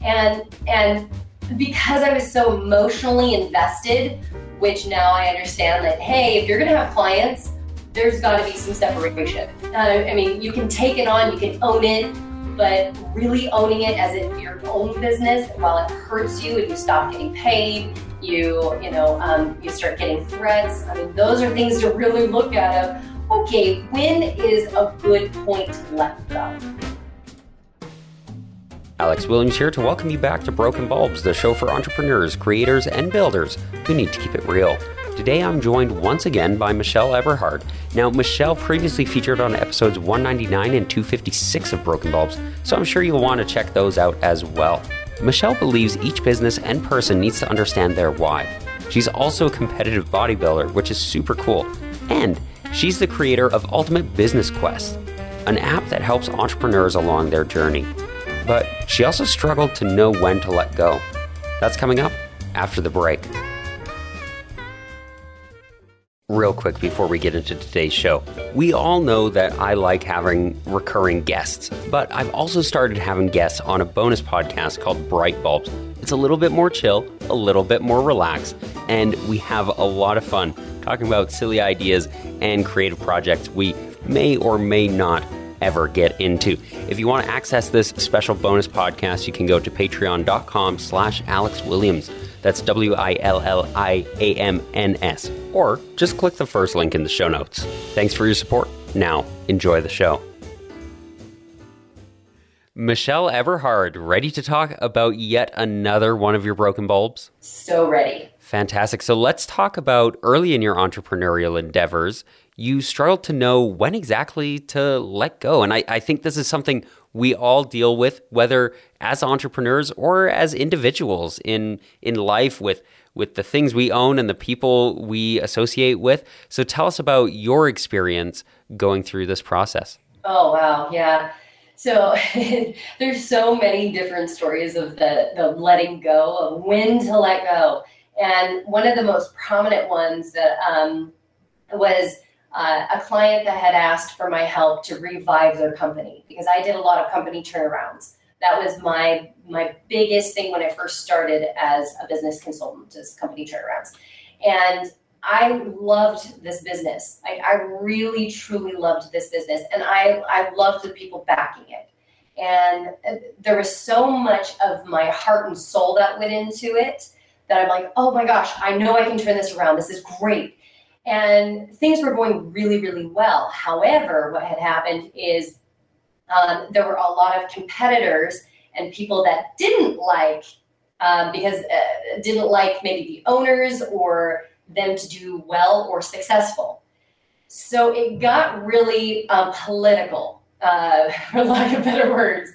And and because I was so emotionally invested, which now I understand that hey, if you're gonna have clients, there's got to be some separation. Uh, I mean, you can take it on, you can own it, but really owning it as if your own business, while it hurts you and you stop getting paid, you you know um, you start getting threats. I mean, those are things to really look at. Of okay, when is a good point to let go? Alex Williams here to welcome you back to Broken Bulbs, the show for entrepreneurs, creators, and builders who need to keep it real. Today I'm joined once again by Michelle Eberhard. Now, Michelle previously featured on episodes 199 and 256 of Broken Bulbs, so I'm sure you'll want to check those out as well. Michelle believes each business and person needs to understand their why. She's also a competitive bodybuilder, which is super cool. And she's the creator of Ultimate Business Quest, an app that helps entrepreneurs along their journey but she also struggled to know when to let go. That's coming up after the break. Real quick before we get into today's show, we all know that I like having recurring guests, but I've also started having guests on a bonus podcast called Bright Bulbs. It's a little bit more chill, a little bit more relaxed, and we have a lot of fun talking about silly ideas and creative projects we may or may not ever get into. If you want to access this special bonus podcast, you can go to patreon.com slash Alex Williams. That's W I L L I A M N S. Or just click the first link in the show notes. Thanks for your support. Now, enjoy the show. Michelle Eberhard, ready to talk about yet another one of your broken bulbs? So ready. Fantastic. So let's talk about early in your entrepreneurial endeavors you struggle to know when exactly to let go. And I, I think this is something we all deal with, whether as entrepreneurs or as individuals in in life with with the things we own and the people we associate with. So tell us about your experience going through this process. Oh wow, yeah. So there's so many different stories of the the letting go of when to let go, and one of the most prominent ones that um, was uh, a client that had asked for my help to revive their company because I did a lot of company turnarounds. That was my my biggest thing when I first started as a business consultant, is company turnarounds. And I loved this business. I, I really, truly loved this business, and I I loved the people backing it. And uh, there was so much of my heart and soul that went into it that I'm like, oh my gosh, I know I can turn this around. This is great and things were going really, really well. However, what had happened is um, there were a lot of competitors and people that didn't like um, because uh, didn't like maybe the owners or them to do well or successful. So it got really um, political, uh, for lack of better words.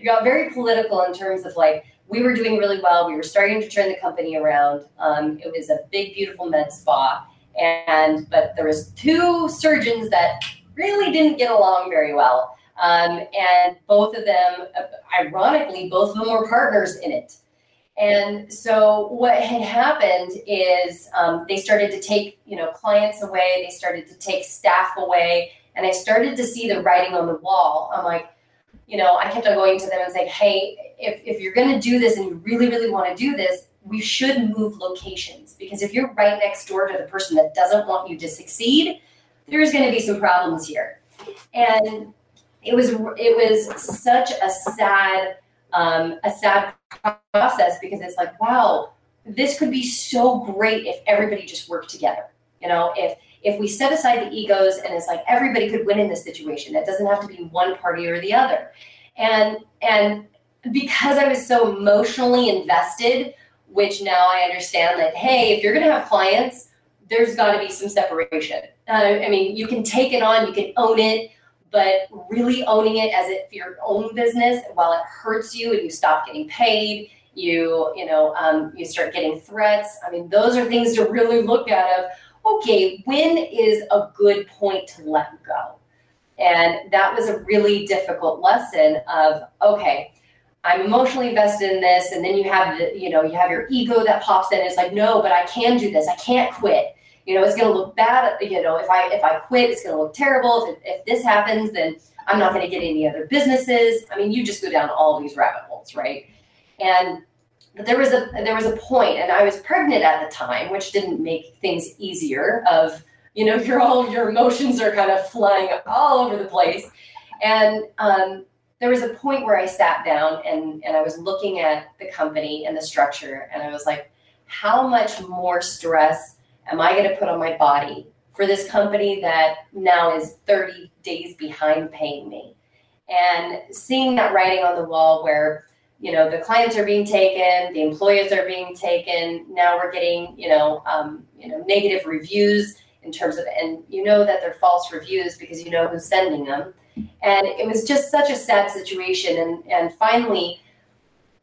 It got very political in terms of like we were doing really well. We were starting to turn the company around. Um, it was a big, beautiful med spa and but there was two surgeons that really didn't get along very well. Um, and both of them, ironically, both of them were partners in it. And so what had happened is um, they started to take, you know, clients away. They started to take staff away, and I started to see the writing on the wall. I'm like, you know, I kept on going to them and saying, hey, if, if you're going to do this and you really, really want to do this, we should move locations because if you're right next door to the person that doesn't want you to succeed, there's going to be some problems here. And it was it was such a sad um, a sad process because it's like wow this could be so great if everybody just worked together you know if if we set aside the egos and it's like everybody could win in this situation it doesn't have to be one party or the other and and because i was so emotionally invested which now I understand that, hey, if you're going to have clients, there's got to be some separation. Uh, I mean, you can take it on, you can own it, but really owning it as if your own business, while it hurts you and you stop getting paid, you you know um, you start getting threats. I mean, those are things to really look at. Of okay, when is a good point to let go? And that was a really difficult lesson. Of okay, I'm emotionally invested in this. And then you have the, you know, you have your ego that pops in. It's like, no, but I can do this. I can't quit. You know, it's going to look bad. You know, if I if I quit, it's going to look terrible. If, if this happens, then I'm not going to get any other businesses. I mean, you just go down all these rabbit holes, right? And there was a there was a point, and I was pregnant at the time, which didn't make things easier. Of you know, your all your emotions are kind of flying all over the place, and um, there was a point where I sat down and and I was looking at the company and the structure, and I was like, how much more stress am I going to put on my body for this company that now is 30 days behind paying me? And seeing that writing on the wall where you know the clients are being taken the employees are being taken now we're getting you know um, you know negative reviews in terms of and you know that they're false reviews because you know who's sending them and it was just such a sad situation and and finally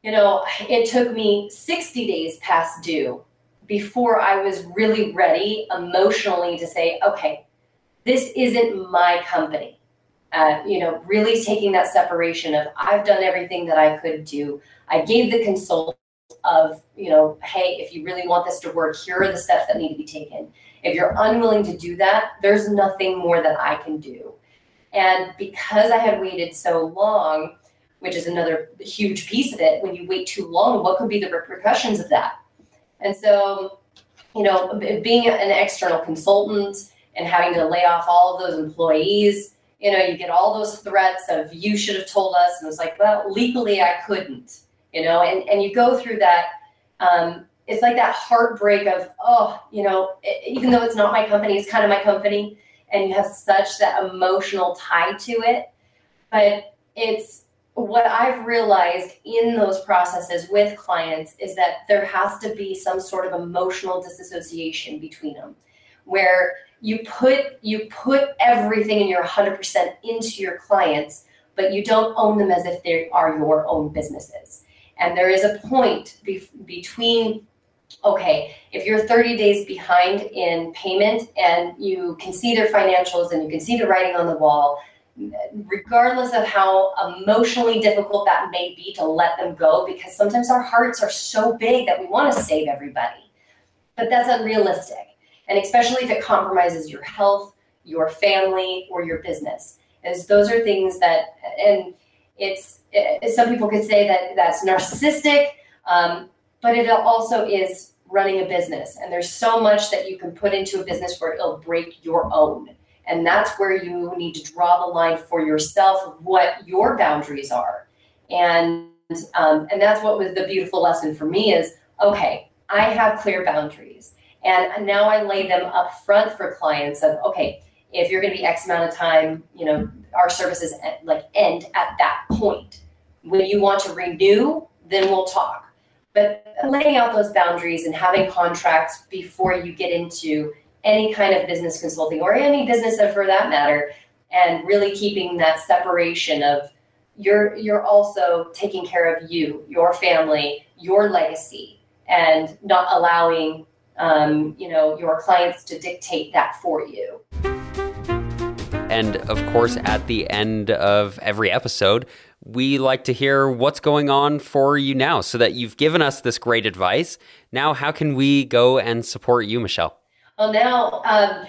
you know it took me 60 days past due before i was really ready emotionally to say okay this isn't my company uh, you know, really taking that separation of I've done everything that I could do. I gave the consult of, you know, hey, if you really want this to work, here are the steps that need to be taken. If you're unwilling to do that, there's nothing more that I can do. And because I had waited so long, which is another huge piece of it, when you wait too long, what could be the repercussions of that? And so, you know, being an external consultant and having to lay off all of those employees, you know, you get all those threats of you should have told us, and it's like, well, legally I couldn't, you know, and and you go through that. Um, it's like that heartbreak of, oh, you know, even though it's not my company, it's kind of my company, and you have such that emotional tie to it. But it's what I've realized in those processes with clients is that there has to be some sort of emotional disassociation between them, where you put you put everything in your 100% into your clients but you don't own them as if they are your own businesses and there is a point be- between okay if you're 30 days behind in payment and you can see their financials and you can see the writing on the wall regardless of how emotionally difficult that may be to let them go because sometimes our hearts are so big that we want to save everybody but that's unrealistic and especially if it compromises your health, your family, or your business. As those are things that, and it's it, some people could say that that's narcissistic, um, but it also is running a business. And there's so much that you can put into a business where it'll break your own. And that's where you need to draw the line for yourself what your boundaries are. And um, and that's what was the beautiful lesson for me is okay, I have clear boundaries. And now I lay them up front for clients of, okay, if you're going to be X amount of time, you know, our services like end at that point. When you want to renew, then we'll talk. But laying out those boundaries and having contracts before you get into any kind of business consulting or any business for that matter, and really keeping that separation of you're you're also taking care of you, your family, your legacy, and not allowing um, you know, your clients to dictate that for you. And of course, at the end of every episode, we like to hear what's going on for you now so that you've given us this great advice. Now, how can we go and support you, Michelle? Well, now, um,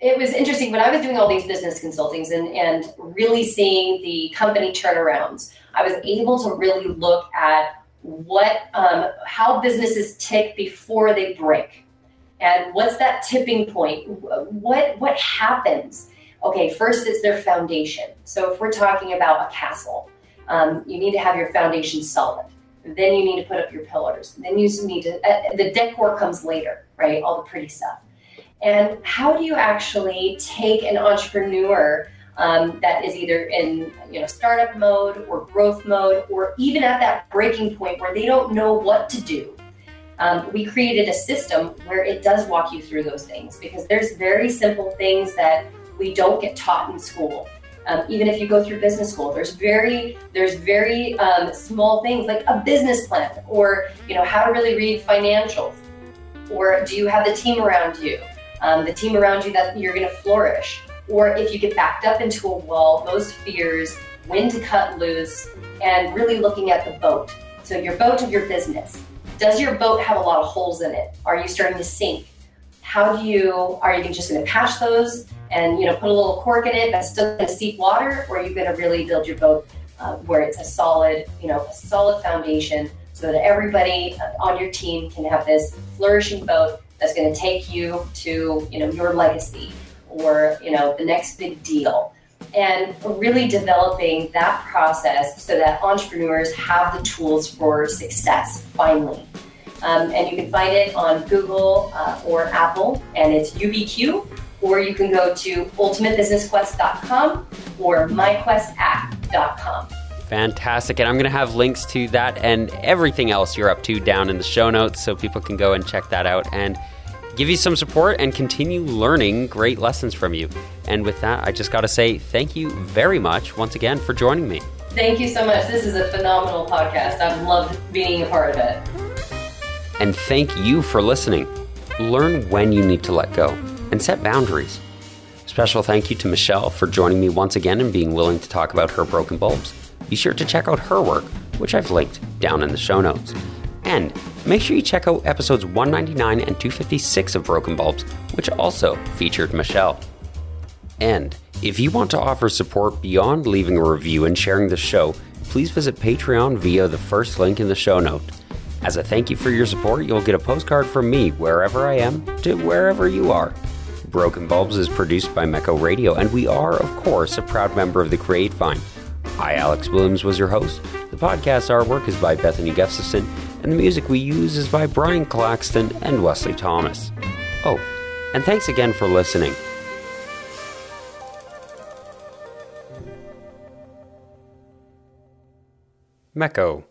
it was interesting when I was doing all these business consultings and, and really seeing the company turnarounds. I was able to really look at what um, how businesses tick before they break and what's that tipping point what what happens okay first it's their foundation. So if we're talking about a castle um, you need to have your foundation solid. Then you need to put up your pillars. Then you need to uh, the decor comes later right? All the pretty stuff. And how do you actually take an entrepreneur um, that is either in you know startup mode or growth mode or even at that breaking point where they don't know what to do? Um, we created a system where it does walk you through those things because there's very simple things that we don't get taught in school um, even if you go through business school there's very there's very um, small things like a business plan or you know how to really read financials or do you have the team around you um, the team around you that you're going to flourish or if you get backed up into a wall, those fears, when to cut loose, and really looking at the boat. So, your boat of your business. Does your boat have a lot of holes in it? Are you starting to sink? How do you, are you just going to patch those and, you know, put a little cork in it that's still going to seep water? Or are you going to really build your boat uh, where it's a solid, you know, a solid foundation so that everybody on your team can have this flourishing boat that's going to take you to, you know, your legacy or, you know, the next big deal. And really developing that process so that entrepreneurs have the tools for success finally. Um, and you can find it on Google uh, or Apple, and it's UBQ, or you can go to ultimatebusinessquest.com or myquestapp.com. Fantastic. And I'm going to have links to that and everything else you're up to down in the show notes so people can go and check that out and give you some support and continue learning great lessons from you. And with that, I just got to say thank you very much once again for joining me. Thank you so much. This is a phenomenal podcast. I've loved being a part of it. And thank you for listening. Learn when you need to let go and set boundaries. Special thank you to Michelle for joining me once again and being willing to talk about her broken bulbs. Be sure to check out her work, which I've linked down in the show notes. And make sure you check out episodes 199 and 256 of Broken Bulbs, which also featured Michelle. And if you want to offer support beyond leaving a review and sharing the show, please visit Patreon via the first link in the show note. As a thank you for your support, you'll get a postcard from me wherever I am to wherever you are. Broken Bulbs is produced by Mecco Radio, and we are, of course, a proud member of the Create Vine. I, Alex Williams, was your host. The podcast artwork is by Bethany Gustafson, and the music we use is by Brian Claxton and Wesley Thomas. Oh, and thanks again for listening. Mecco.